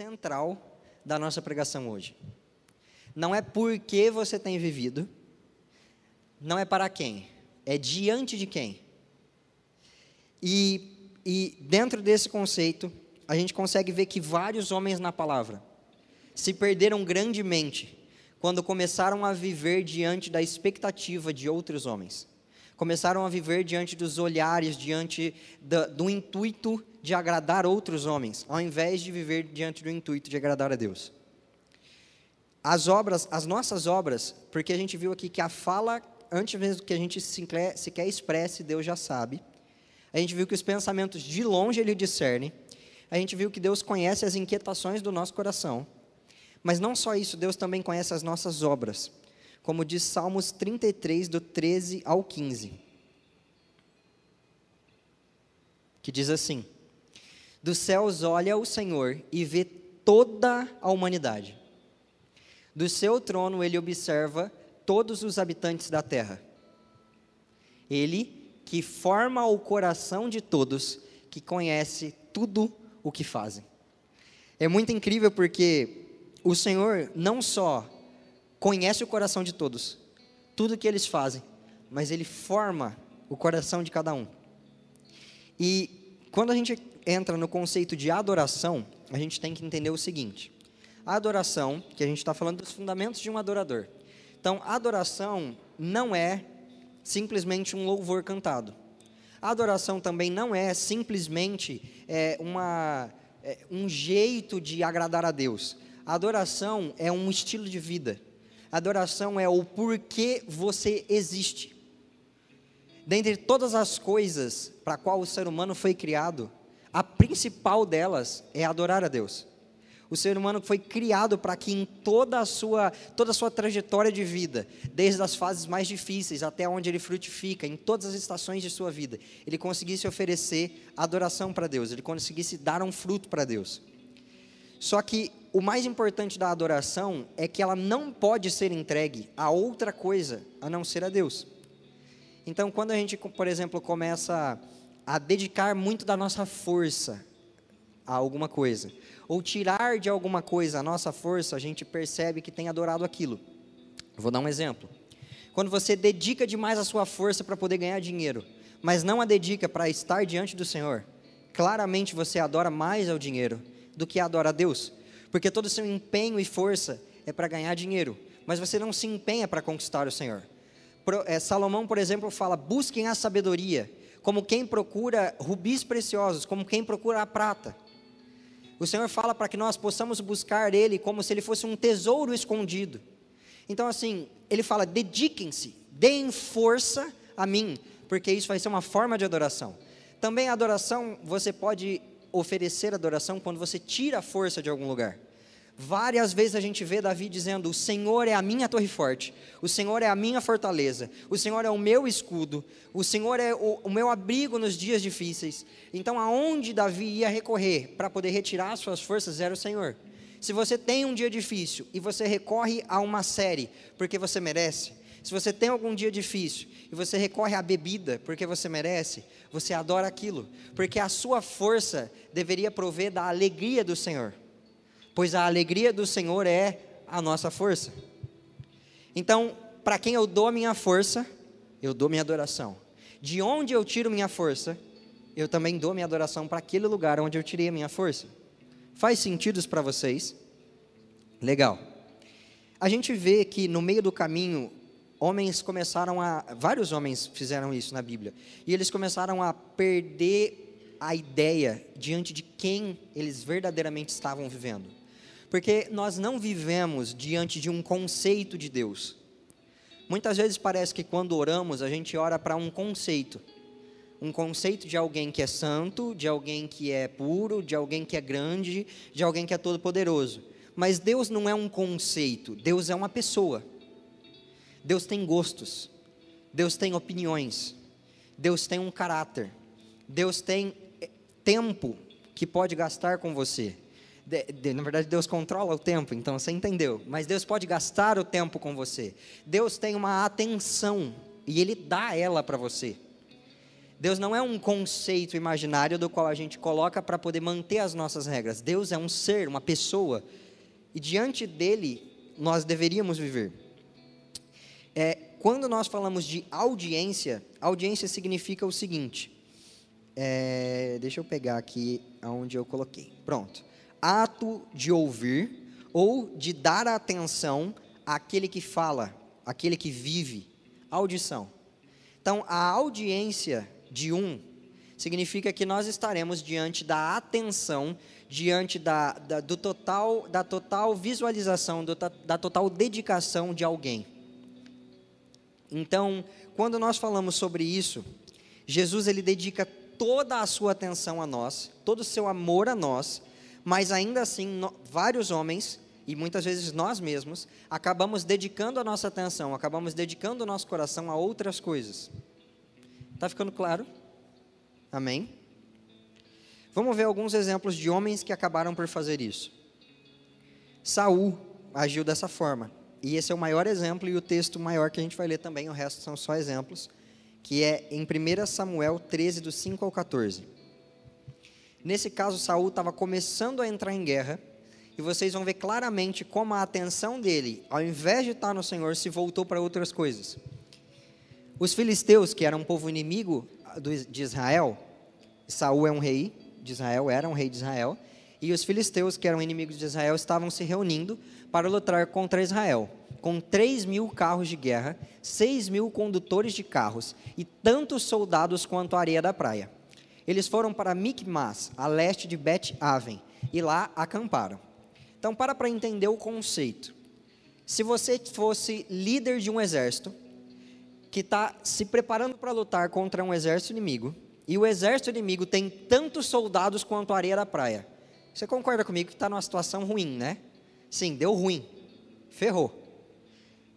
central da nossa pregação hoje. Não é por que você tem vivido, não é para quem, é diante de quem. E, e dentro desse conceito, a gente consegue ver que vários homens na palavra se perderam grandemente quando começaram a viver diante da expectativa de outros homens. Começaram a viver diante dos olhares, diante do, intuito de agradar outros homens, ao invés de viver diante do intuito de agradar a Deus. As obras, as nossas obras, porque a gente viu aqui que a fala, antes mesmo que a gente sequer expresse, Deus já sabe. A gente viu que os pensamentos de longe Ele discerne. A gente viu que Deus conhece as inquietações do nosso coração. Mas não só isso, Deus também conhece as nossas obras. Como diz Salmos 33, do 13 ao 15. Que diz assim: Dos céus olha o Senhor e vê toda a humanidade. Do seu trono ele observa todos os habitantes da terra. Ele que forma o coração de todos, que conhece tudo o que fazem. É muito incrível porque o Senhor não só conhece o coração de todos, tudo que eles fazem, mas Ele forma o coração de cada um. E quando a gente entra no conceito de adoração, a gente tem que entender o seguinte: a adoração, que a gente está falando dos fundamentos de um adorador. Então, adoração não é simplesmente um louvor cantado. A adoração também não é simplesmente é, uma, é, um jeito de agradar a Deus. A adoração é um estilo de vida. Adoração é o porquê você existe. Dentre todas as coisas para qual o ser humano foi criado, a principal delas é adorar a Deus. O ser humano foi criado para que em toda a sua toda a sua trajetória de vida, desde as fases mais difíceis até onde ele frutifica, em todas as estações de sua vida, ele conseguisse oferecer adoração para Deus, ele conseguisse dar um fruto para Deus. Só que o mais importante da adoração é que ela não pode ser entregue a outra coisa a não ser a Deus. Então, quando a gente, por exemplo, começa a dedicar muito da nossa força a alguma coisa, ou tirar de alguma coisa a nossa força, a gente percebe que tem adorado aquilo. Vou dar um exemplo. Quando você dedica demais a sua força para poder ganhar dinheiro, mas não a dedica para estar diante do Senhor, claramente você adora mais ao dinheiro do que adora a Deus. Porque todo o seu empenho e força é para ganhar dinheiro, mas você não se empenha para conquistar o Senhor. É, Salomão, por exemplo, fala: busquem a sabedoria, como quem procura rubis preciosos, como quem procura a prata. O Senhor fala para que nós possamos buscar Ele como se Ele fosse um tesouro escondido. Então, assim, Ele fala: dediquem-se, deem força a mim, porque isso vai ser uma forma de adoração. Também a adoração, você pode oferecer adoração quando você tira a força de algum lugar. Várias vezes a gente vê Davi dizendo: O Senhor é a minha torre forte, o Senhor é a minha fortaleza, o Senhor é o meu escudo, o Senhor é o, o meu abrigo nos dias difíceis. Então, aonde Davi ia recorrer para poder retirar suas forças era o Senhor. Se você tem um dia difícil e você recorre a uma série porque você merece, se você tem algum dia difícil e você recorre à bebida porque você merece, você adora aquilo, porque a sua força deveria prover da alegria do Senhor, pois a alegria do Senhor é a nossa força. Então, para quem eu dou minha força, eu dou minha adoração. De onde eu tiro minha força, eu também dou minha adoração para aquele lugar onde eu tirei a minha força. Faz sentido para vocês? Legal. A gente vê que no meio do caminho homens começaram a. Vários homens fizeram isso na Bíblia. E eles começaram a perder a ideia diante de quem eles verdadeiramente estavam vivendo. Porque nós não vivemos diante de um conceito de Deus. Muitas vezes parece que quando oramos, a gente ora para um conceito. Um conceito de alguém que é santo, de alguém que é puro, de alguém que é grande, de alguém que é todo-poderoso. Mas Deus não é um conceito, Deus é uma pessoa. Deus tem gostos, Deus tem opiniões, Deus tem um caráter, Deus tem eh, tempo que pode gastar com você. De, de, na verdade, Deus controla o tempo, então você entendeu. Mas Deus pode gastar o tempo com você. Deus tem uma atenção e Ele dá ela para você. Deus não é um conceito imaginário do qual a gente coloca para poder manter as nossas regras. Deus é um ser, uma pessoa, e diante dele nós deveríamos viver. É, quando nós falamos de audiência, audiência significa o seguinte. É, deixa eu pegar aqui aonde eu coloquei. Pronto. Ato de ouvir ou de dar atenção àquele que fala, àquele que vive. Audição. Então, a audiência de um significa que nós estaremos diante da atenção, diante da, da do total, da total visualização, do, da total dedicação de alguém. Então, quando nós falamos sobre isso, Jesus ele dedica toda a sua atenção a nós, todo o seu amor a nós, mas ainda assim, no, vários homens, e muitas vezes nós mesmos, acabamos dedicando a nossa atenção, acabamos dedicando o nosso coração a outras coisas. Está ficando claro? Amém? Vamos ver alguns exemplos de homens que acabaram por fazer isso. Saul agiu dessa forma. E esse é o maior exemplo e o texto maior que a gente vai ler também, o resto são só exemplos, que é em 1 Samuel 13, do 5 ao 14. Nesse caso, Saul estava começando a entrar em guerra, e vocês vão ver claramente como a atenção dele, ao invés de estar no Senhor, se voltou para outras coisas. Os filisteus, que eram um povo inimigo de Israel, Saul é um rei de Israel, era um rei de Israel, e os filisteus, que eram inimigos de Israel, estavam se reunindo para lutar contra Israel, com 3 mil carros de guerra, 6 mil condutores de carros e tantos soldados quanto a areia da praia. Eles foram para Micmas, a leste de Bet-Aven, e lá acamparam. Então, para para entender o conceito. Se você fosse líder de um exército, que está se preparando para lutar contra um exército inimigo, e o exército inimigo tem tantos soldados quanto a areia da praia, você concorda comigo que está numa situação ruim, né? Sim, deu ruim. Ferrou.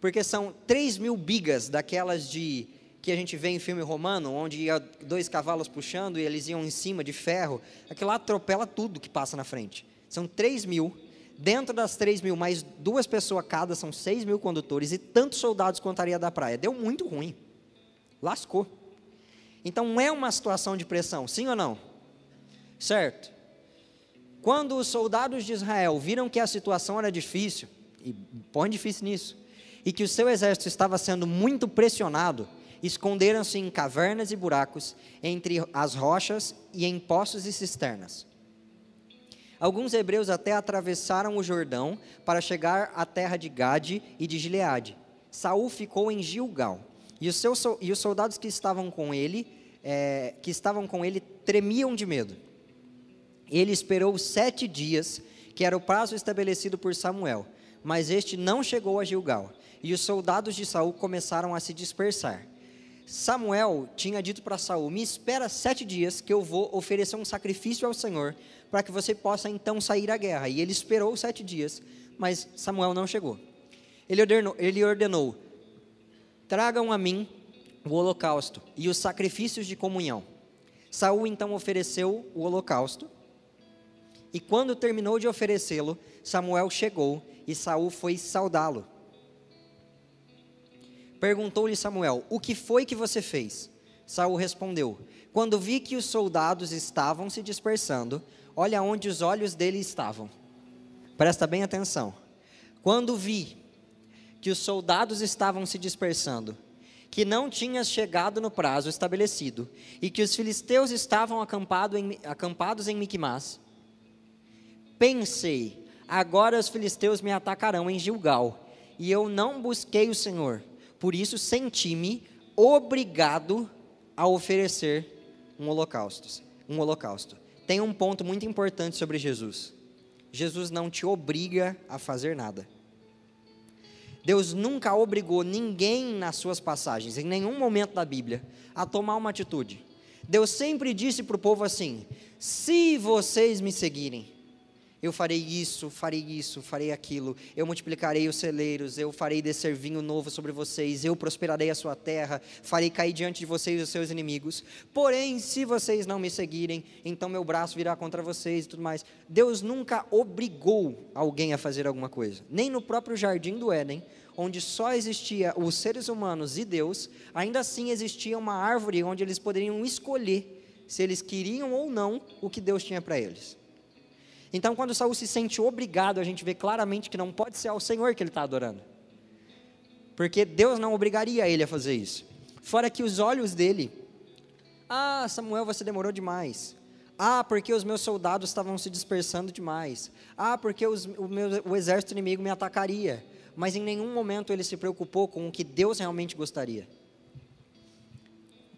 Porque são 3 mil bigas daquelas de que a gente vê em filme romano, onde ia dois cavalos puxando e eles iam em cima de ferro. Aquilo lá atropela tudo que passa na frente. São 3 mil. Dentro das 3 mil, mais duas pessoas cada, são 6 mil condutores e tantos soldados quanto a areia da praia. Deu muito ruim. Lascou. Então é uma situação de pressão, sim ou não? Certo? Quando os soldados de Israel viram que a situação era difícil, e põe difícil nisso, e que o seu exército estava sendo muito pressionado, esconderam-se em cavernas e buracos, entre as rochas e em poços e cisternas. Alguns hebreus até atravessaram o Jordão para chegar à terra de Gade e de Gileade. Saul ficou em Gilgal, e os, seus, e os soldados que estavam com ele, é, que estavam com ele, tremiam de medo. Ele esperou sete dias, que era o prazo estabelecido por Samuel, mas este não chegou a Gilgal, e os soldados de Saul começaram a se dispersar. Samuel tinha dito para Saul: Me espera sete dias, que eu vou oferecer um sacrifício ao Senhor, para que você possa então sair à guerra. E ele esperou sete dias, mas Samuel não chegou. Ele ordenou, ele ordenou: Tragam a mim o holocausto e os sacrifícios de comunhão. Saul então ofereceu o holocausto e quando terminou de oferecê-lo, Samuel chegou e Saul foi saudá-lo. Perguntou-lhe Samuel: O que foi que você fez? Saul respondeu: Quando vi que os soldados estavam se dispersando, olha onde os olhos dele estavam. Presta bem atenção. Quando vi que os soldados estavam se dispersando, que não tinha chegado no prazo estabelecido, e que os filisteus estavam acampado em, acampados em Miquimás, Pensei, agora os filisteus me atacarão em Gilgal, e eu não busquei o Senhor. Por isso senti-me obrigado a oferecer um holocausto. Um holocausto. Tem um ponto muito importante sobre Jesus. Jesus não te obriga a fazer nada. Deus nunca obrigou ninguém nas suas passagens, em nenhum momento da Bíblia, a tomar uma atitude. Deus sempre disse para o povo assim: se vocês me seguirem, eu farei isso, farei isso, farei aquilo, eu multiplicarei os celeiros, eu farei descer vinho novo sobre vocês, eu prosperarei a sua terra, farei cair diante de vocês os seus inimigos. Porém, se vocês não me seguirem, então meu braço virá contra vocês e tudo mais. Deus nunca obrigou alguém a fazer alguma coisa, nem no próprio jardim do Éden, onde só existia os seres humanos e Deus, ainda assim existia uma árvore onde eles poderiam escolher se eles queriam ou não o que Deus tinha para eles. Então, quando Saul se sente obrigado, a gente vê claramente que não pode ser ao Senhor que ele está adorando. Porque Deus não obrigaria ele a fazer isso. Fora que os olhos dele, ah, Samuel, você demorou demais. Ah, porque os meus soldados estavam se dispersando demais. Ah, porque os, o, meu, o exército inimigo me atacaria. Mas em nenhum momento ele se preocupou com o que Deus realmente gostaria.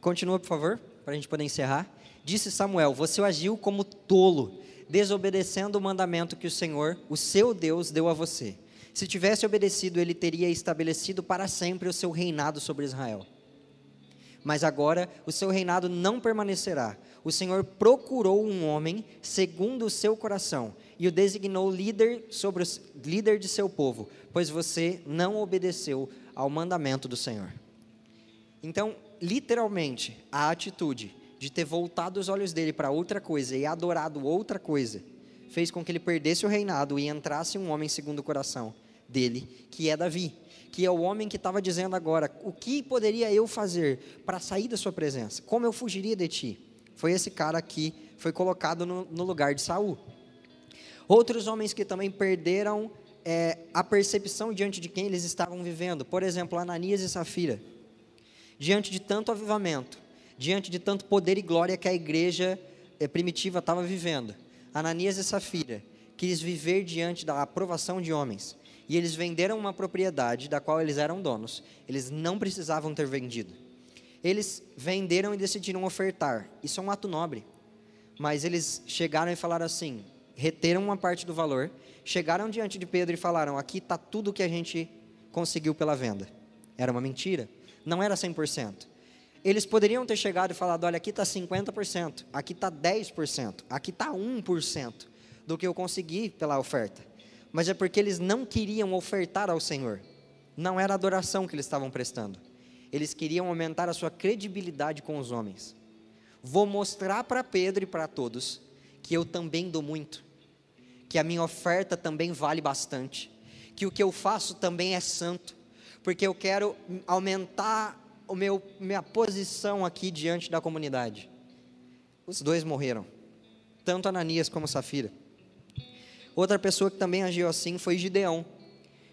Continua, por favor, para a gente poder encerrar. Disse Samuel: Você agiu como tolo desobedecendo o mandamento que o Senhor, o seu Deus, deu a você. Se tivesse obedecido, ele teria estabelecido para sempre o seu reinado sobre Israel. Mas agora o seu reinado não permanecerá. O Senhor procurou um homem segundo o seu coração e o designou líder sobre o líder de seu povo, pois você não obedeceu ao mandamento do Senhor. Então, literalmente, a atitude de ter voltado os olhos dele para outra coisa e adorado outra coisa, fez com que ele perdesse o reinado e entrasse um homem segundo o coração dele, que é Davi, que é o homem que estava dizendo agora: o que poderia eu fazer para sair da sua presença? Como eu fugiria de ti? Foi esse cara que foi colocado no, no lugar de Saul. Outros homens que também perderam é, a percepção diante de quem eles estavam vivendo, por exemplo, Ananias e Safira, diante de tanto avivamento, diante de tanto poder e glória que a igreja eh, primitiva estava vivendo. Ananias e Safira quis viver diante da aprovação de homens. E eles venderam uma propriedade da qual eles eram donos. Eles não precisavam ter vendido. Eles venderam e decidiram ofertar. Isso é um ato nobre. Mas eles chegaram e falaram assim: reteram uma parte do valor, chegaram diante de Pedro e falaram: aqui está tudo que a gente conseguiu pela venda. Era uma mentira. Não era 100%. Eles poderiam ter chegado e falado: olha, aqui está 50%, aqui está 10%, aqui está 1% do que eu consegui pela oferta. Mas é porque eles não queriam ofertar ao Senhor. Não era adoração que eles estavam prestando. Eles queriam aumentar a sua credibilidade com os homens. Vou mostrar para Pedro e para todos que eu também dou muito, que a minha oferta também vale bastante, que o que eu faço também é santo, porque eu quero aumentar o meu, minha posição aqui diante da comunidade. Os dois morreram, tanto Ananias como Safira. Outra pessoa que também agiu assim foi Gideão.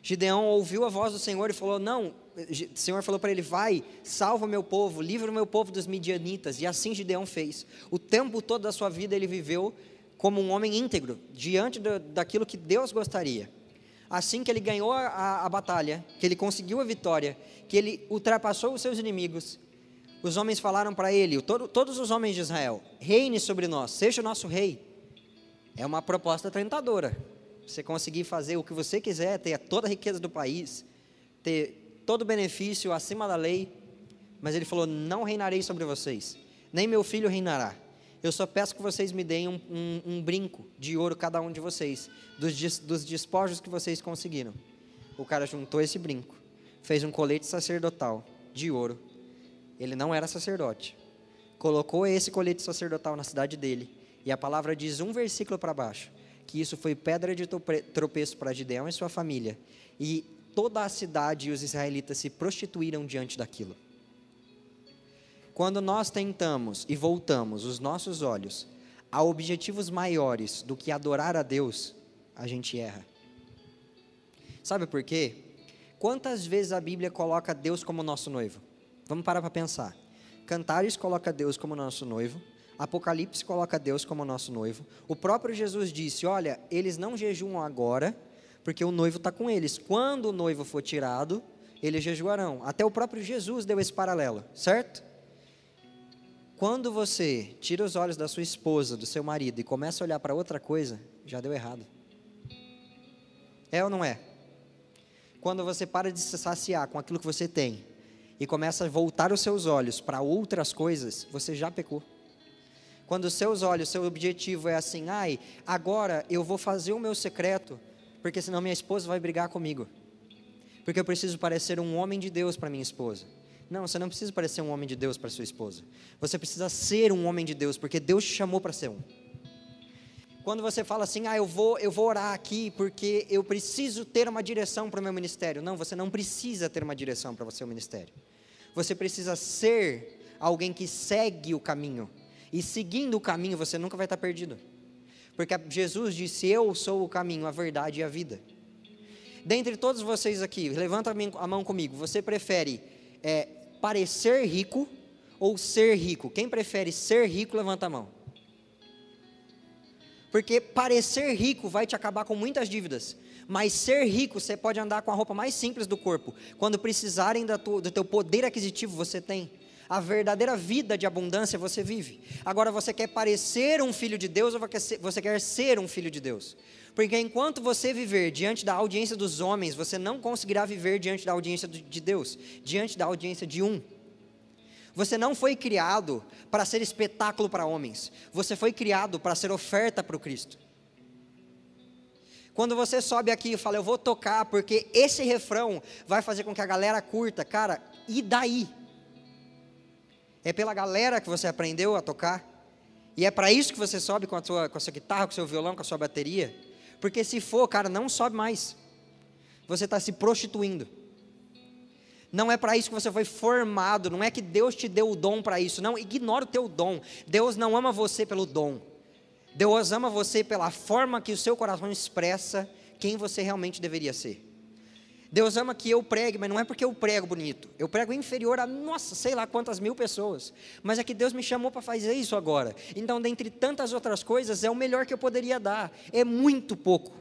Gideão ouviu a voz do Senhor e falou: Não, o Senhor falou para ele: Vai, salva o meu povo, livra o meu povo dos midianitas. E assim Gideão fez. O tempo todo da sua vida ele viveu como um homem íntegro, diante do, daquilo que Deus gostaria assim que ele ganhou a, a, batalha, que ele conseguiu a vitória, que ele ultrapassou os seus inimigos, os homens falaram para ele, todo, todos os homens de Israel, reine sobre nós, seja o nosso rei. É uma proposta tentadora. Você conseguir fazer o que você quiser, ter toda a riqueza do país, ter todo o benefício acima da lei, mas ele falou: Não reinarei sobre vocês, nem meu filho reinará. Eu só peço que vocês me deem um, um, um brinco de ouro, cada um de vocês, dos, dos despojos que vocês conseguiram. O cara juntou esse brinco, fez um colete sacerdotal de ouro. Ele não era sacerdote. Colocou esse colete sacerdotal na cidade dele. E a palavra diz um versículo para baixo: que isso foi pedra de tropeço para Gideão e sua família. E toda a cidade e os israelitas se prostituíram diante daquilo. Quando nós tentamos e voltamos os nossos olhos a objetivos maiores do que adorar a Deus, a gente erra. Sabe por quê? Quantas vezes a Bíblia coloca Deus como nosso noivo? Vamos parar para pensar. Cantares coloca Deus como nosso noivo. Apocalipse coloca Deus como nosso noivo. O próprio Jesus disse: Olha, eles não jejuam agora, porque o noivo está com eles. Quando o noivo for tirado, eles jejuarão. Até o próprio Jesus deu esse paralelo, certo? Quando você tira os olhos da sua esposa, do seu marido e começa a olhar para outra coisa, já deu errado. É ou não é? Quando você para de se saciar com aquilo que você tem e começa a voltar os seus olhos para outras coisas, você já pecou. Quando os seus olhos, seu objetivo é assim, ai, agora eu vou fazer o meu secreto, porque senão minha esposa vai brigar comigo. Porque eu preciso parecer um homem de Deus para minha esposa. Não, você não precisa parecer um homem de Deus para sua esposa. Você precisa ser um homem de Deus, porque Deus te chamou para ser um. Quando você fala assim, ah, eu vou, eu vou orar aqui porque eu preciso ter uma direção para o meu ministério. Não, você não precisa ter uma direção para o seu ministério. Você precisa ser alguém que segue o caminho. E seguindo o caminho, você nunca vai estar perdido. Porque Jesus disse: Eu sou o caminho, a verdade e a vida. Dentre todos vocês aqui, levanta a mão comigo. Você prefere é, parecer rico ou ser rico? Quem prefere ser rico, levanta a mão. Porque parecer rico vai te acabar com muitas dívidas. Mas ser rico, você pode andar com a roupa mais simples do corpo. Quando precisarem do teu poder aquisitivo, você tem. A verdadeira vida de abundância você vive. Agora você quer parecer um filho de Deus ou você quer ser um filho de Deus? Porque enquanto você viver diante da audiência dos homens, você não conseguirá viver diante da audiência de Deus, diante da audiência de um. Você não foi criado para ser espetáculo para homens. Você foi criado para ser oferta para o Cristo. Quando você sobe aqui e fala, eu vou tocar porque esse refrão vai fazer com que a galera curta, cara, e daí? É pela galera que você aprendeu a tocar? E é para isso que você sobe com a, sua, com a sua guitarra, com o seu violão, com a sua bateria? Porque se for, cara, não sobe mais. Você está se prostituindo. Não é para isso que você foi formado, não é que Deus te deu o dom para isso. Não, ignora o teu dom. Deus não ama você pelo dom. Deus ama você pela forma que o seu coração expressa quem você realmente deveria ser. Deus ama que eu pregue, mas não é porque eu prego bonito. Eu prego inferior a, nossa, sei lá quantas mil pessoas. Mas é que Deus me chamou para fazer isso agora. Então, dentre tantas outras coisas, é o melhor que eu poderia dar. É muito pouco,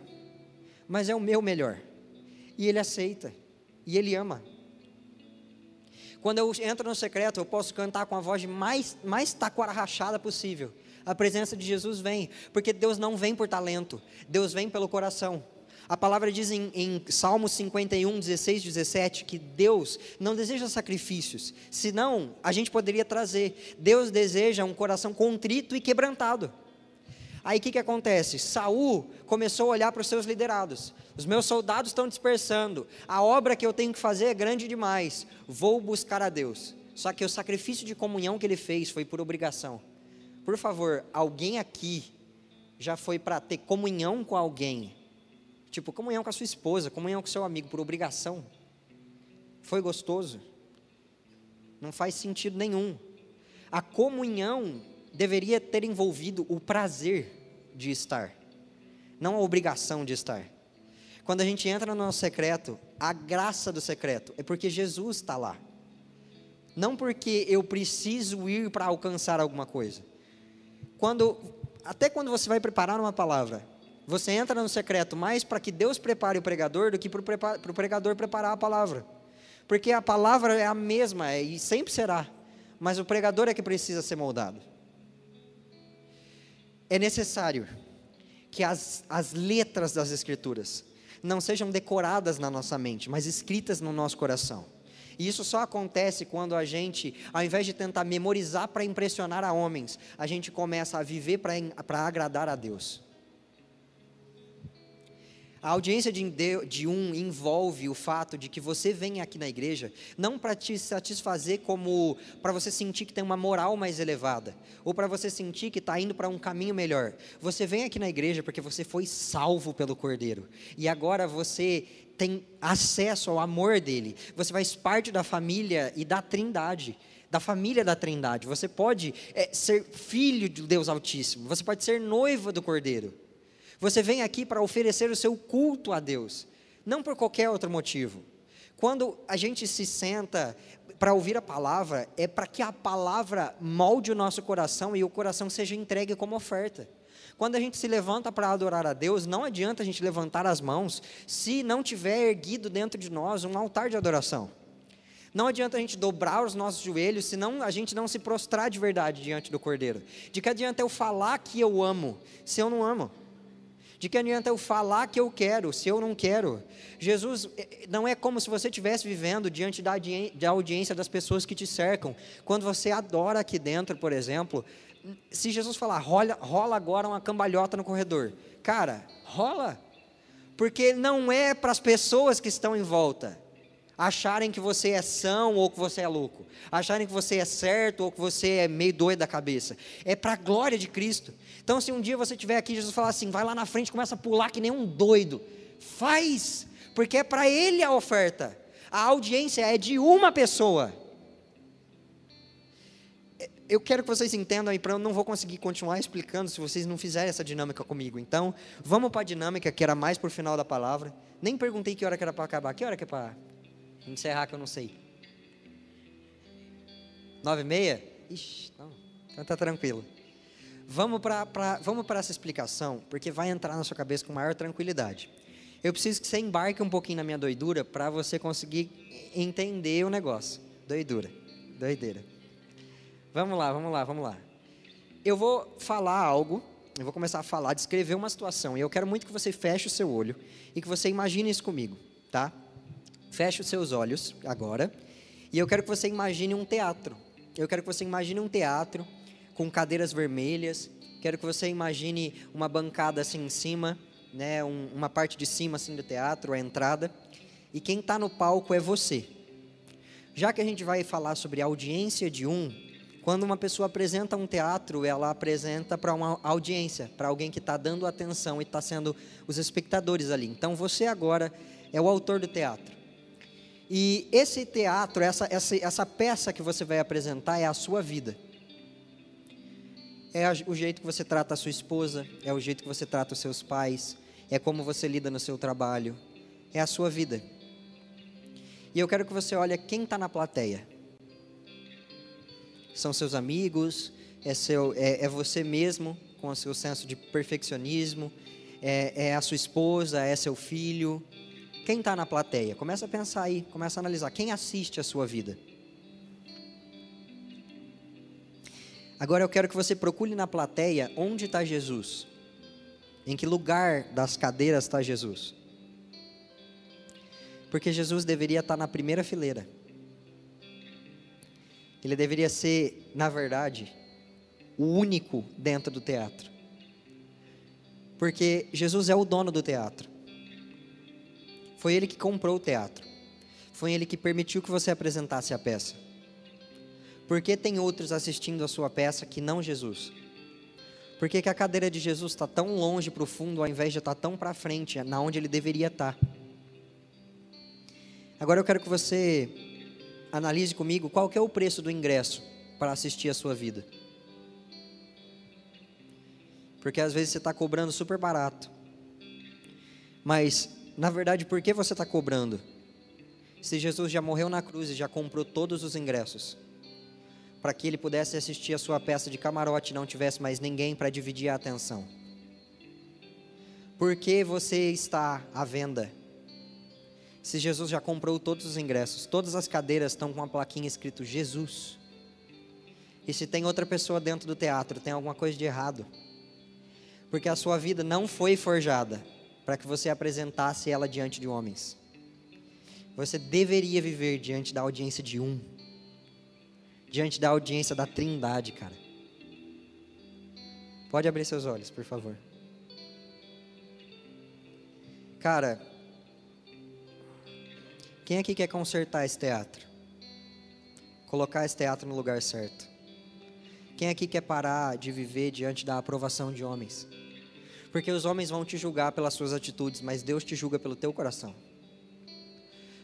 mas é o meu melhor. E Ele aceita. E Ele ama. Quando eu entro no secreto, eu posso cantar com a voz mais, mais taquara rachada possível. A presença de Jesus vem, porque Deus não vem por talento, Deus vem pelo coração. A palavra diz em, em Salmos 51, 16, 17 que Deus não deseja sacrifícios, senão a gente poderia trazer. Deus deseja um coração contrito e quebrantado. Aí o que, que acontece? Saul começou a olhar para os seus liderados. Os meus soldados estão dispersando. A obra que eu tenho que fazer é grande demais. Vou buscar a Deus. Só que o sacrifício de comunhão que ele fez foi por obrigação. Por favor, alguém aqui já foi para ter comunhão com alguém Tipo, comunhão com a sua esposa, comunhão com seu amigo por obrigação. Foi gostoso? Não faz sentido nenhum. A comunhão deveria ter envolvido o prazer de estar, não a obrigação de estar. Quando a gente entra no nosso secreto, a graça do secreto é porque Jesus está lá. Não porque eu preciso ir para alcançar alguma coisa. Quando, até quando você vai preparar uma palavra, você entra no secreto mais para que Deus prepare o pregador do que para o pregador preparar a palavra. Porque a palavra é a mesma é, e sempre será, mas o pregador é que precisa ser moldado. É necessário que as, as letras das Escrituras não sejam decoradas na nossa mente, mas escritas no nosso coração. E isso só acontece quando a gente, ao invés de tentar memorizar para impressionar a homens, a gente começa a viver para agradar a Deus. A audiência de, um envolve o fato de que você vem aqui na igreja não para te satisfazer como para você sentir que tem uma moral mais elevada ou para você sentir que está indo para um caminho melhor. Você vem aqui na igreja porque você foi salvo pelo Cordeiro e agora você tem acesso ao amor dele. Você faz parte da família e da Trindade da família da Trindade. Você pode é, ser filho de Deus Altíssimo. Você pode ser noiva do Cordeiro. Você vem aqui para oferecer o seu culto a Deus, não por qualquer outro motivo. Quando a gente se senta para ouvir a palavra, é para que a palavra molde o nosso coração e o coração seja entregue como oferta. Quando a gente se levanta para adorar a Deus, não adianta a gente levantar as mãos se não tiver erguido dentro de nós um altar de adoração. Não adianta a gente dobrar os nossos joelhos se não, a gente não se prostrar de verdade diante do Cordeiro. De que adianta eu falar que eu amo se eu não amo? De que adianta eu falar que eu quero, se eu não quero? Jesus eh, eh, não é como se você estivesse vivendo diante da, da audiência das pessoas que te cercam. Quando você adora aqui dentro, por exemplo, se Jesus falar, rola, rola agora uma cambalhota no corredor. Cara, rola. Porque não é para as pessoas que estão em volta acharem que você é são ou que você é louco, acharem que você é certo ou que você é meio doido da cabeça. É para a glória de Cristo. Então, se um dia você estiver aqui, Jesus falar assim, vai lá na frente, começa a pular que nem um doido, faz, porque é para Ele a oferta. A audiência é de uma pessoa. Eu quero que vocês entendam, e para eu não vou conseguir continuar explicando se vocês não fizerem essa dinâmica comigo. Então, vamos para a dinâmica, que era mais por final da palavra. Nem perguntei que hora que era para acabar. Que hora que é para encerrar que eu não sei. Nove e meia? Ixi, não. Então tá tranquilo. Vamos para vamos essa explicação, porque vai entrar na sua cabeça com maior tranquilidade. Eu preciso que você embarque um pouquinho na minha doidura para você conseguir entender o negócio. Doidura, doideira. Vamos lá, vamos lá, vamos lá. Eu vou falar algo, eu vou começar a falar, descrever uma situação, e eu quero muito que você feche o seu olho e que você imagine isso comigo, tá? Feche os seus olhos agora. E eu quero que você imagine um teatro. Eu quero que você imagine um teatro com cadeiras vermelhas. Quero que você imagine uma bancada assim em cima, né, um, uma parte de cima assim do teatro, a entrada. E quem está no palco é você. Já que a gente vai falar sobre audiência de um, quando uma pessoa apresenta um teatro, ela apresenta para uma audiência, para alguém que está dando atenção e está sendo os espectadores ali. Então você agora é o autor do teatro. E esse teatro, essa, essa, essa peça que você vai apresentar é a sua vida. É o jeito que você trata a sua esposa, é o jeito que você trata os seus pais, é como você lida no seu trabalho, é a sua vida. E eu quero que você olhe quem está na plateia. São seus amigos, é, seu, é, é você mesmo, com o seu senso de perfeccionismo, é, é a sua esposa, é seu filho, quem está na plateia? Começa a pensar aí, começa a analisar. Quem assiste a sua vida? Agora eu quero que você procure na plateia onde está Jesus. Em que lugar das cadeiras está Jesus? Porque Jesus deveria estar tá na primeira fileira. Ele deveria ser, na verdade, o único dentro do teatro. Porque Jesus é o dono do teatro. Foi ele que comprou o teatro. Foi ele que permitiu que você apresentasse a peça. Por que tem outros assistindo a sua peça que não Jesus? Por que, que a cadeira de Jesus está tão longe para o fundo, ao invés de estar tá tão para frente, na onde ele deveria estar? Tá? Agora eu quero que você analise comigo qual é o preço do ingresso para assistir a sua vida. Porque às vezes você está cobrando super barato. Mas na verdade, por que você está cobrando? Se Jesus já morreu na cruz e já comprou todos os ingressos, para que ele pudesse assistir a sua peça de camarote e não tivesse mais ninguém para dividir a atenção. Por que você está à venda? Se Jesus já comprou todos os ingressos, todas as cadeiras estão com uma plaquinha escrito Jesus. E se tem outra pessoa dentro do teatro, tem alguma coisa de errado. Porque a sua vida não foi forjada para que você apresentasse ela diante de homens. Você deveria viver diante da audiência de um, diante da audiência da Trindade, cara. Pode abrir seus olhos, por favor. Cara, quem aqui quer consertar esse teatro? Colocar esse teatro no lugar certo? Quem aqui quer parar de viver diante da aprovação de homens? Porque os homens vão te julgar pelas suas atitudes, mas Deus te julga pelo teu coração.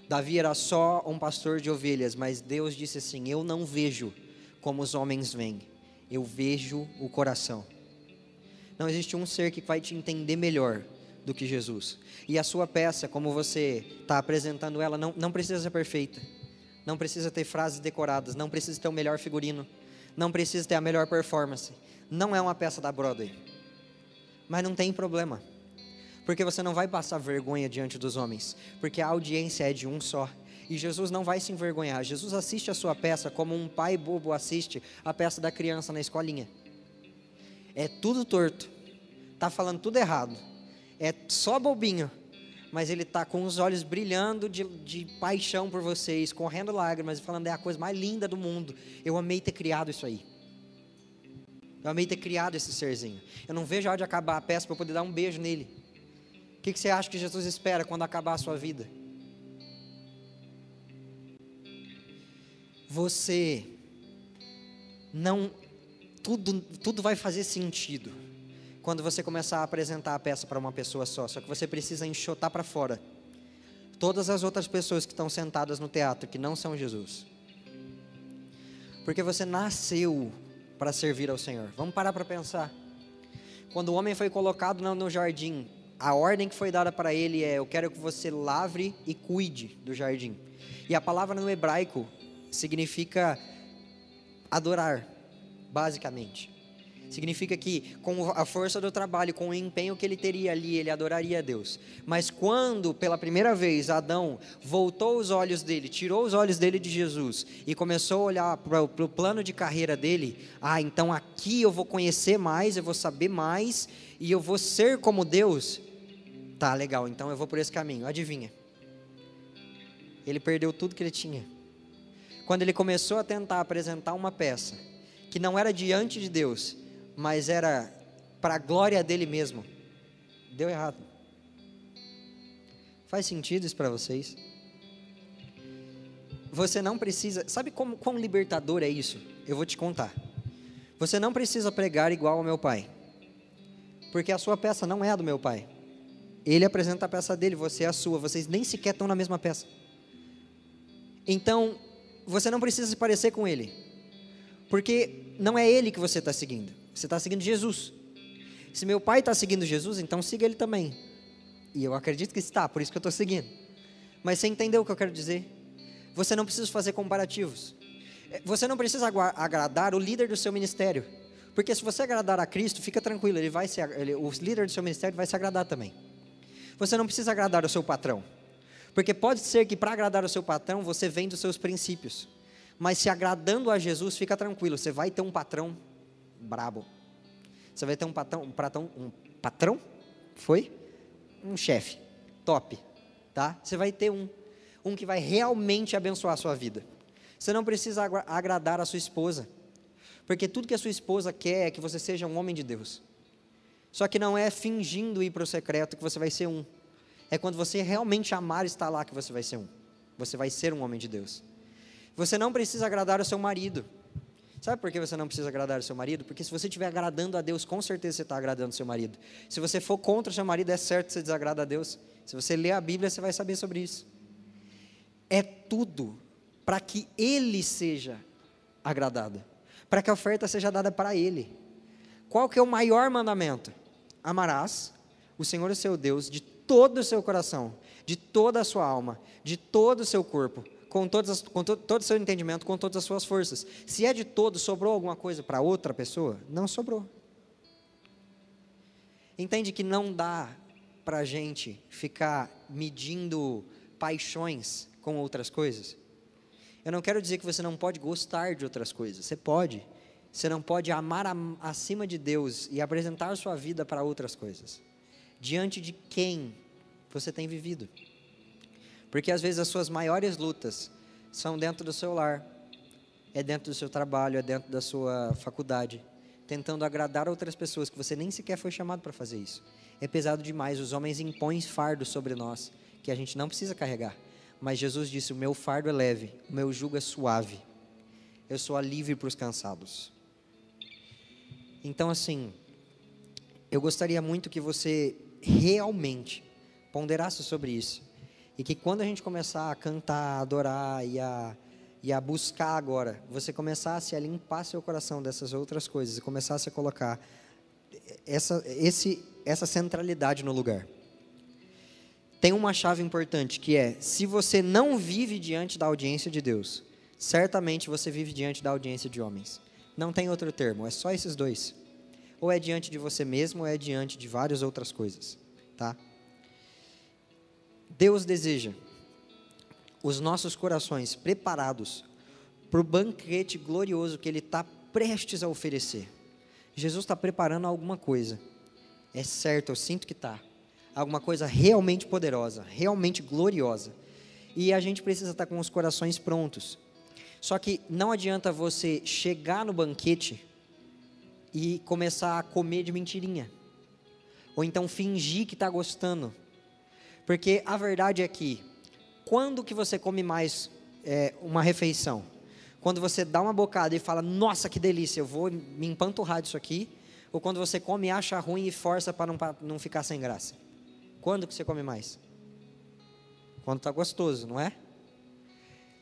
Davi era só um pastor de ovelhas, mas Deus disse assim: Eu não vejo como os homens veem, eu vejo o coração. Não existe um ser que vai te entender melhor do que Jesus. E a sua peça, como você está apresentando ela, não, não precisa ser perfeita, não precisa ter frases decoradas, não precisa ter o melhor figurino, não precisa ter a melhor performance. Não é uma peça da Broadway. Mas não tem problema. Porque você não vai passar vergonha diante dos homens, porque a audiência é de um só. E Jesus não vai se envergonhar. Jesus assiste a sua peça como um pai bobo assiste a peça da criança na escolinha. É tudo torto. Tá falando tudo errado. é só bobinho, mas ele está com os olhos brilhando de, de paixão por vocês, correndo lágrimas e falando: é a coisa mais linda do mundo. Eu amei ter criado isso aí. Eu amei ter criado esse serzinho. Eu não vejo a hora de acabar a peça para eu poder dar um beijo nele. O que, que você acha que Jesus espera quando acabar a sua vida? Você não. Tudo, tudo vai fazer sentido quando você começar a apresentar a peça para uma pessoa só. Só que você precisa enxotar para fora todas as outras pessoas que estão sentadas no teatro que não são Jesus. Porque você nasceu para servir ao Senhor. Vamos parar para pensar. Quando o homem foi colocado no, jardim, a ordem que foi dada para ele é: Eu quero que você lavre e cuide do jardim. E a palavra no hebraico significa adorar, basicamente. Significa que com a força do trabalho, com o empenho que ele teria ali, ele adoraria a Deus. Mas quando, pela primeira vez, Adão voltou os olhos dele, tirou os olhos dele de Jesus e começou a olhar para o plano de carreira dele, ah, então aqui eu vou conhecer mais, eu vou saber mais e eu vou ser como Deus. Tá, legal, então eu vou por esse caminho. Adivinha? Ele perdeu tudo que ele tinha. Quando ele começou a tentar apresentar uma peça que não era diante de Deus, mas era para a glória dele mesmo. Deu errado. Faz sentido isso para vocês? Você não precisa. Sabe como, quão libertador é isso? Eu vou te contar. Você não precisa pregar igual ao meu pai. Porque a sua peça não é a do meu pai. Ele apresenta a peça dele, você é a sua. Vocês nem sequer estão na mesma peça. Então, você não precisa se parecer com ele. Porque não é ele que você está seguindo. Você está seguindo Jesus. Se meu pai está seguindo Jesus, então siga ele também. E eu acredito que está, por isso que eu estou seguindo. Mas você entendeu o que eu quero dizer? Você não precisa fazer comparativos. É, você não precisa agradar o líder do seu ministério. Porque se você agradar a Cristo, fica tranquilo, ele vai se, ele, o líder do seu ministério vai se agradar também. Você não precisa agradar o seu patrão. Porque pode ser que para agradar o seu patrão, você vem dos seus princípios. Mas se agradando a Jesus, fica tranquilo, você vai ter um patrão brabo. Você vai ter um patrão, um patrão, um patrão? Foi? Um chefe, top, tá? Você vai ter um, um que vai realmente abençoar a sua vida. Você não precisa agradar a sua esposa, porque tudo que a sua esposa quer é que você seja um homem de Deus. Só que não é fingindo ir para o secreto que você vai ser um. É quando você realmente amar estar lá que você vai ser um. Você vai ser um homem de Deus. Você não precisa agradar o seu marido. Sabe por que você não precisa agradar o seu marido? Porque se você estiver agradando a Deus, com certeza você está agradando o seu marido. Se você for contra o seu marido, é certo que você desagrada a Deus. Se você ler a Bíblia, você vai saber sobre isso. É tudo para que Ele seja agradado, para que a oferta seja dada para Ele. Qual que é o maior mandamento? Amarás o Senhor, o seu Deus, de todo o seu coração, de toda a sua alma, de todo o seu corpo com, todas com to, todo o seu entendimento, com todas as suas forças. Se é de todo, sobrou alguma coisa para outra pessoa? Não sobrou. Entende que não dá para a gente ficar medindo paixões com outras coisas? Eu não quero dizer que você não pode gostar de outras coisas. Você pode. Você não pode amar acima de Deus e apresentar sua vida para outras coisas. Diante de quem você tem vivido? Porque às vezes as suas maiores lutas são dentro do seu lar, é dentro do seu trabalho, é dentro da sua faculdade, tentando agradar outras pessoas que você nem sequer foi chamado para fazer isso. É pesado demais, os homens impõem fardos sobre nós que a gente não precisa carregar. Mas Jesus disse: "O meu fardo é leve, o meu jugo é suave. Eu sou alívio para os cansados." Então assim, eu gostaria muito que você realmente ponderasse sobre isso e que quando a gente começar a cantar, a adorar e a, e a buscar agora, você começasse a limpar seu coração dessas outras coisas e começasse a colocar essa, esse, essa centralidade no lugar. Tem uma chave importante que é: se você não vive diante da audiência de Deus, certamente você vive diante da audiência de homens. Não tem outro termo, é só esses dois. Ou é diante de você mesmo, ou é diante de várias outras coisas, tá? Deus deseja os nossos corações preparados para o banquete glorioso que Ele está prestes a oferecer. Jesus está preparando alguma coisa. É certo, eu sinto que está. alguma coisa realmente poderosa, realmente gloriosa. E a gente precisa estar com os corações prontos. Só que não adianta você chegar no banquete e começar a comer de mentirinha. Ou então fingir que está gostando. Porque a verdade é que, quando que você come mais é, uma refeição? Quando você dá uma bocada e fala, nossa, que delícia, eu vou me empanturrar disso aqui. Ou quando você come e acha ruim e força para não, não ficar sem graça? Quando que você come mais? Quando está gostoso, não é?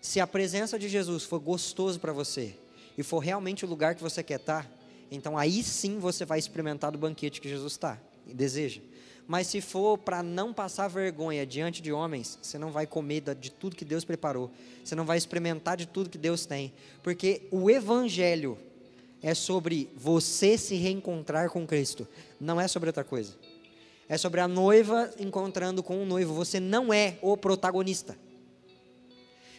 Se a presença de Jesus for gostoso para você e for realmente o lugar que você quer estar, tá, então aí sim você vai experimentar do banquete que Jesus está e deseja. Mas se for para não passar vergonha diante de homens, você não vai comer de tudo que Deus preparou. Você não vai experimentar de tudo que Deus tem. Porque o Evangelho é sobre você se reencontrar com Cristo, não é sobre outra coisa. É sobre a noiva encontrando com o noivo. Você não é o protagonista.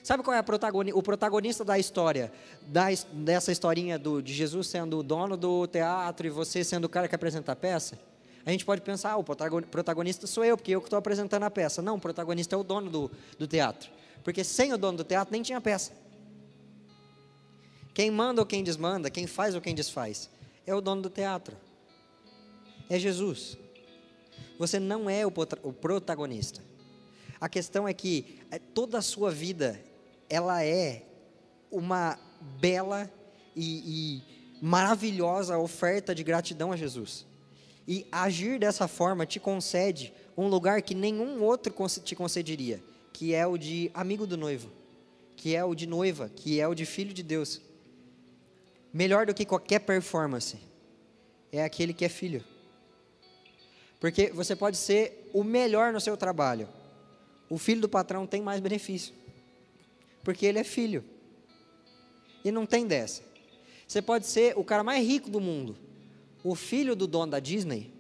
Sabe qual é protagoni o protagonista da história? Da, dessa historinha do, de Jesus sendo o dono do teatro e você sendo o cara que apresenta a peça? A gente pode pensar, ah, o protagonista sou eu, porque eu que estou apresentando a peça. Não, o protagonista é o dono do, do teatro. Porque sem o dono do teatro nem tinha peça. Quem manda ou quem desmanda, quem faz ou quem desfaz, é o dono do teatro. É Jesus. Você não é o, o protagonista. A questão é que é, toda a sua vida, ela é uma bela e, e maravilhosa oferta de gratidão a Jesus. E agir dessa forma te concede um lugar que nenhum outro te concederia, que é o de amigo do noivo, que é o de noiva, que é o de filho de Deus. Melhor do que qualquer performance é aquele que é filho. Porque você pode ser o melhor no seu trabalho. O filho do patrão tem mais benefício. Porque ele é filho. E não tem dessa. Você pode ser o cara mais rico do mundo o filho do dono da Disney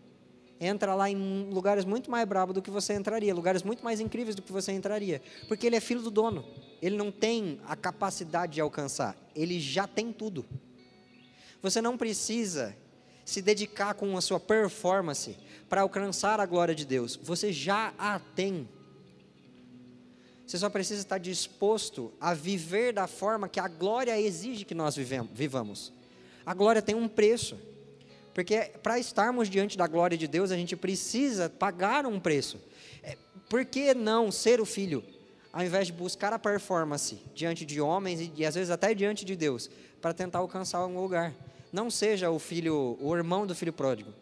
entra lá em lugares muito mais bravos do que você entraria, lugares muito mais incríveis do que você entraria, porque ele é filho do dono. Ele não tem a capacidade de alcançar, ele já tem tudo. Você não precisa se dedicar com a sua performance para alcançar a glória de Deus, você já a tem. Você só precisa estar disposto a viver da forma que a glória exige que nós vivamos. A glória tem um preço. Porque para estarmos diante da glória de Deus, a gente precisa pagar um preço. É, por que não ser o filho, ao invés de buscar a performance diante de homens e, às vezes até diante de Deus, para tentar alcançar algum lugar? Não seja o filho, o irmão do filho pródigo,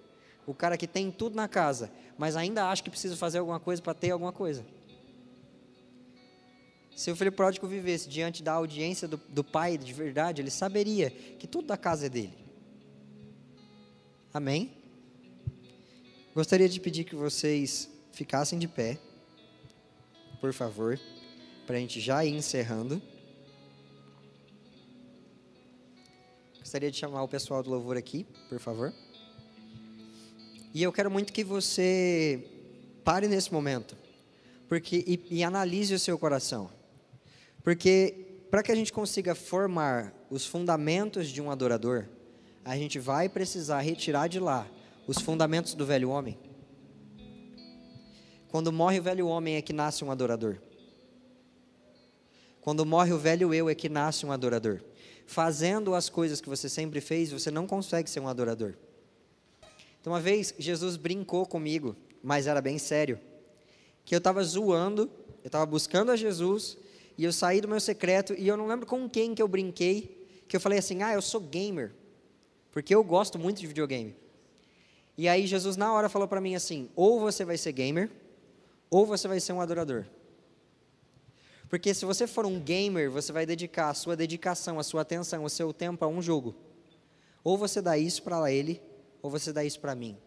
o cara que tem tudo na casa, mas ainda acha que precisa fazer alguma coisa para ter alguma coisa. Se o filho pródigo vivesse diante da audiência do, do pai de verdade, ele saberia que tudo da casa é dele. Amém? Gostaria de pedir que vocês ficassem de pé, por favor, para a gente já ir encerrando. Gostaria de chamar o pessoal do louvor aqui, por favor. E eu quero muito que você pare nesse momento, porque e, e analise o seu coração, porque para que a gente consiga formar os fundamentos de um adorador, a gente vai precisar retirar de lá os fundamentos do velho homem. Quando morre o velho homem é que nasce um adorador. Quando morre o velho eu é que nasce um adorador. Fazendo as coisas que você sempre fez, você não consegue ser um adorador. Então, uma vez, Jesus brincou comigo, mas era bem sério. Que eu estava zoando, eu estava buscando a Jesus, e eu saí do meu secreto, e eu não lembro com quem que eu brinquei, que eu falei assim: ah, eu sou gamer porque eu gosto muito de videogame. E aí Jesus na hora falou para mim assim: ou você vai ser gamer, ou você vai ser um adorador. Porque se você for um gamer, você vai dedicar a sua dedicação, a sua atenção, o seu tempo a um jogo. Ou você dá isso para ele, ou você dá isso para mim.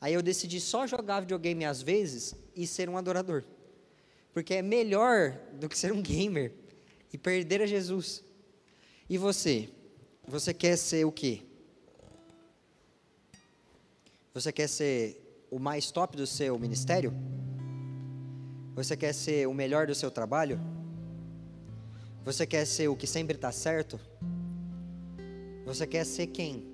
Aí eu decidi só jogar videogame às vezes e ser um adorador. Porque é melhor do que ser um gamer e perder a Jesus. E você? Você quer ser o quê? Você quer ser o mais top do seu ministério? Você quer ser o melhor do seu trabalho? Você quer ser o que sempre está certo? Você quer ser quem?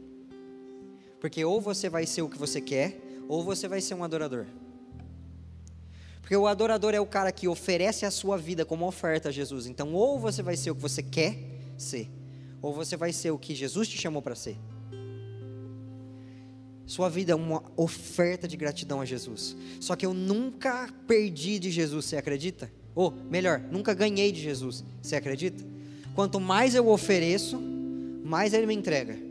Porque ou você vai ser o que você quer, ou você vai ser um adorador. Porque o adorador é o cara que oferece a sua vida como oferta a Jesus. Então, ou você vai ser o que você quer ser, ou você vai ser o que Jesus te chamou para ser. Sua vida é uma oferta de gratidão a Jesus. Só que eu nunca perdi de Jesus, você acredita? Ou, melhor, nunca ganhei de Jesus, você acredita? Quanto mais eu ofereço, mais Ele me entrega.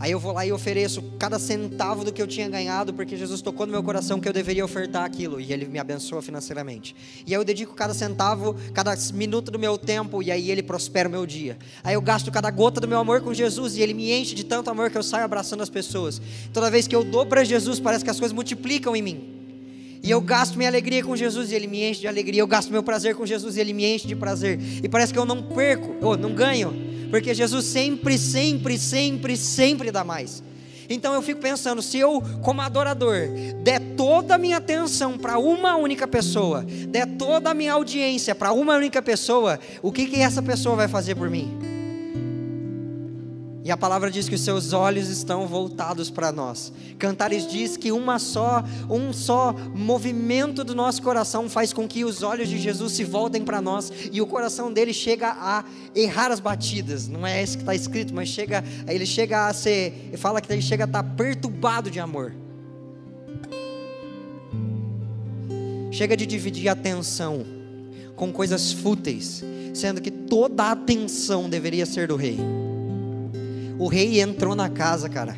Aí eu vou lá e ofereço cada centavo do que eu tinha ganhado, porque Jesus tocou no meu coração que eu deveria ofertar aquilo, e Ele me abençoa financeiramente. E aí eu dedico cada centavo, cada minuto do meu tempo, e aí Ele prospera o meu dia. Aí eu gasto cada gota do meu amor com Jesus, e Ele me enche de tanto amor que eu saio abraçando as pessoas. Toda vez que eu dou para Jesus, parece que as coisas multiplicam em mim. E eu gasto minha alegria com Jesus e Ele me enche de alegria. Eu gasto meu prazer com Jesus e Ele me enche de prazer. E parece que eu não perco, ou não ganho porque Jesus sempre, sempre, sempre, sempre dá mais. Então eu fico pensando, se eu, como adorador, der toda a minha atenção para uma única pessoa, der toda a minha audiência para uma única pessoa, o que, que essa pessoa vai fazer por mim? E a palavra diz que os seus olhos estão voltados para nós. Cantares diz que uma só, um só movimento do nosso coração faz com que os olhos de Jesus se voltem para nós e o coração dele chega a errar as batidas. Não é isso que está escrito, mas chega, ele chega a ser, fala que ele chega a estar tá perturbado de amor. Chega de dividir a atenção com coisas fúteis, sendo que toda a atenção deveria ser do rei. O rei entrou na casa, cara.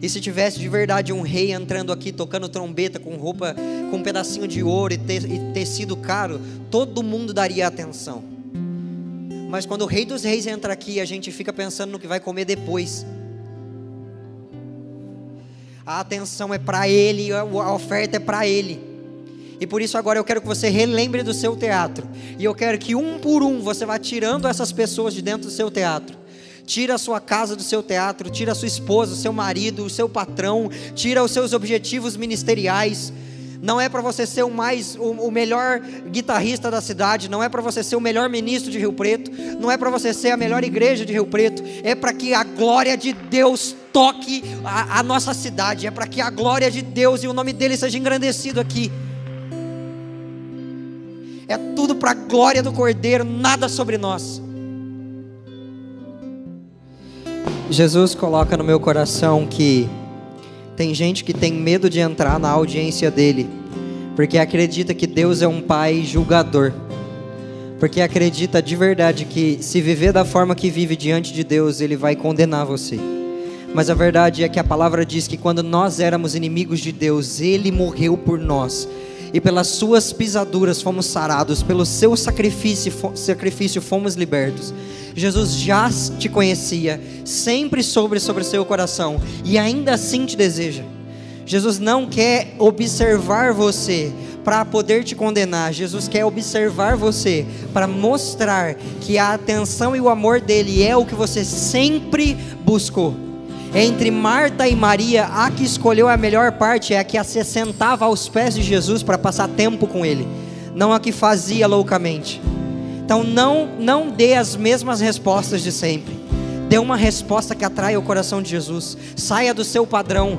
E se tivesse de verdade um rei entrando aqui tocando trombeta com roupa com um pedacinho de ouro e, te, e tecido caro, todo mundo daria atenção. Mas quando o rei dos reis entra aqui, a gente fica pensando no que vai comer depois. A atenção é para ele, a oferta é para ele. E por isso agora eu quero que você relembre do seu teatro. E eu quero que um por um você vá tirando essas pessoas de dentro do seu teatro tira a sua casa do seu teatro, tira a sua esposa, o seu marido, o seu patrão, tira os seus objetivos ministeriais. Não é para você ser o mais o, o, melhor guitarrista da cidade, não é para você ser o melhor ministro de Rio Preto, não é para você ser a melhor igreja de Rio Preto, é para que a glória de Deus toque a, a nossa cidade, é para que a glória de Deus e o nome dele seja engrandecido aqui. É tudo para a glória do Cordeiro, nada sobre nós. Jesus coloca no meu coração que tem gente que tem medo de entrar na audiência dele, porque acredita que Deus é um pai julgador. Porque acredita de verdade que se viver da forma que vive diante de Deus, ele vai condenar você. Mas a verdade é que a palavra diz que quando nós éramos inimigos de Deus, ele morreu por nós. E pelas suas pisaduras fomos sarados, pelo seu sacrifício, sacrifício fomos libertos. Jesus já te conhecia, sempre sobre sobre seu coração e ainda assim te deseja. Jesus não quer observar você para poder te condenar. Jesus quer observar você para mostrar que a atenção e o amor dele é o que você sempre buscou. Entre Marta e Maria, a que escolheu a melhor parte é a que se sentava aos pés de Jesus para passar tempo com ele, não a que fazia loucamente. Então não, não dê as mesmas respostas de sempre. Dê uma resposta que atraia o coração de Jesus. Saia do seu padrão.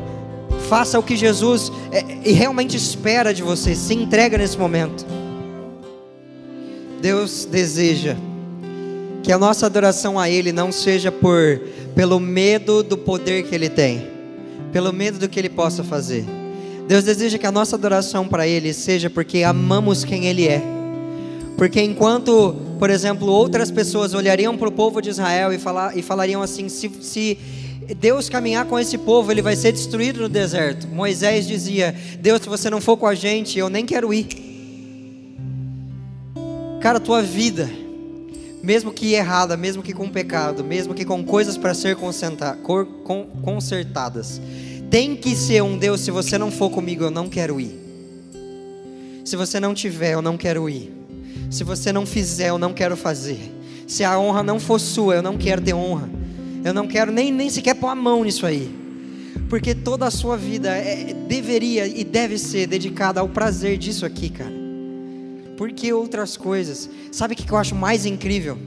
Faça o que Jesus é, realmente espera de você. Se entrega nesse momento. Deus deseja que a nossa adoração a Ele não seja por pelo medo do poder que Ele tem, pelo medo do que Ele possa fazer. Deus deseja que a nossa adoração para Ele seja porque amamos quem Ele é porque enquanto, por exemplo, outras pessoas olhariam para o povo de Israel e, falar, e falariam assim: se, se Deus caminhar com esse povo, ele vai ser destruído no deserto. Moisés dizia: Deus, se você não for com a gente, eu nem quero ir. Cara, tua vida, mesmo que errada, mesmo que com pecado, mesmo que com coisas para ser consertadas, tem que ser um Deus. Se você não for comigo, eu não quero ir. Se você não tiver, eu não quero ir. Se você não fizer, eu não quero fazer. Se a honra não for sua, eu não quero ter honra. Eu não quero nem, nem sequer pôr a mão nisso aí. Porque toda a sua vida é, deveria e deve ser dedicada ao prazer disso aqui, cara. Porque outras coisas. Sabe o que eu acho mais incrível?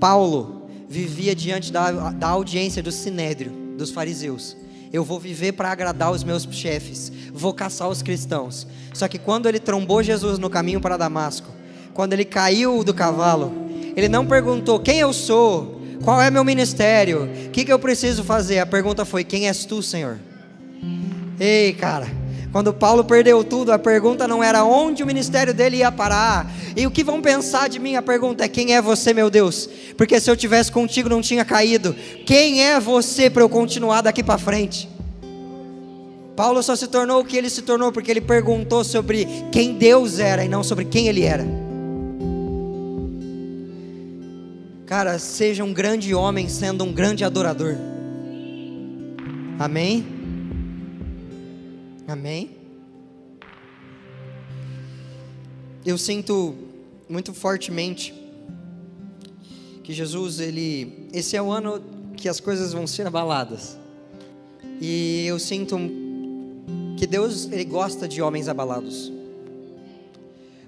Paulo vivia diante da, da audiência do sinédrio, dos fariseus. Eu vou viver para agradar os meus chefes, vou caçar os cristãos. Só que quando ele trombou Jesus no caminho para Damasco, quando ele caiu do cavalo, ele não perguntou quem eu sou, qual é meu ministério, o que, que eu preciso fazer. A pergunta foi: Quem és tu, Senhor? Ei, cara, quando Paulo perdeu tudo, a pergunta não era onde o ministério dele ia parar. E o que vão pensar de mim? A pergunta é: quem é você, meu Deus? Porque se eu tivesse contigo não tinha caído. Quem é você para eu continuar daqui para frente? Paulo só se tornou o que ele se tornou porque ele perguntou sobre quem Deus era e não sobre quem ele era. Cara, seja um grande homem sendo um grande adorador. Amém? Amém? Eu sinto muito fortemente que Jesus, ele, esse é o ano que as coisas vão ser abaladas. E eu sinto que Deus, ele gosta de homens abalados.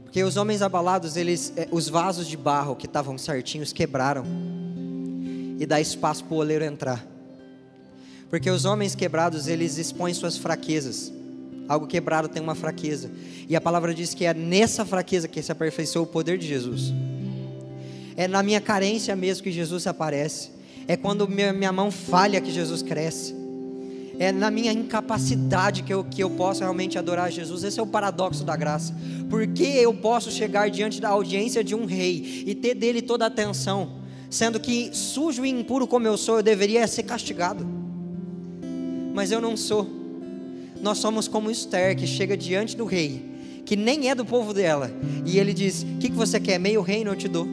Porque os homens abalados, eles, eh, os vasos de barro que estavam certinhos quebraram e dá espaço para o oleiro entrar. Porque os homens quebrados, eles expõem suas fraquezas. Algo quebrado tem uma fraqueza. E a palavra diz que é nessa fraqueza que se aperfeiçoa o poder de Jesus. É na minha carência mesmo que Jesus aparece. É quando minha mão falha que Jesus cresce. É na minha incapacidade que eu, que eu posso realmente adorar Jesus. Esse é o paradoxo da graça. Porque eu posso chegar diante da audiência de um rei e ter dele toda a atenção, sendo que sujo e impuro como eu sou, eu deveria ser castigado. Mas eu não sou nós somos como Esther, que chega diante do rei, que nem é do povo dela, e ele diz: O que, que você quer? Meio reino eu te dou.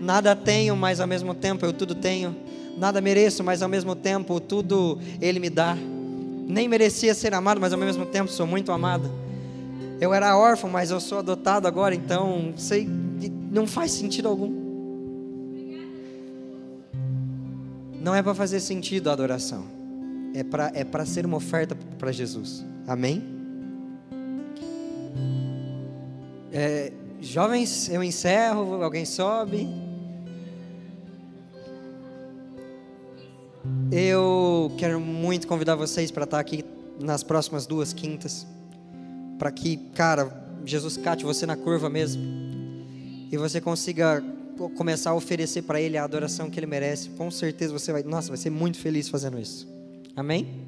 Nada tenho, mas ao mesmo tempo eu tudo tenho. Nada mereço, mas ao mesmo tempo tudo ele me dá. Nem merecia ser amado, mas ao mesmo tempo sou muito amado. Eu era órfão, mas eu sou adotado agora, então sei, não faz sentido algum. Não é para fazer sentido a adoração é para é ser uma oferta para Jesus. Amém? É, jovens, eu encerro, alguém sobe. Eu quero muito convidar vocês para estar aqui nas próximas duas quintas, para que, cara, Jesus cate você na curva mesmo e você consiga começar a oferecer para Ele a adoração que Ele merece. Com certeza você vai, nossa, vai ser muito feliz fazendo isso. Amém?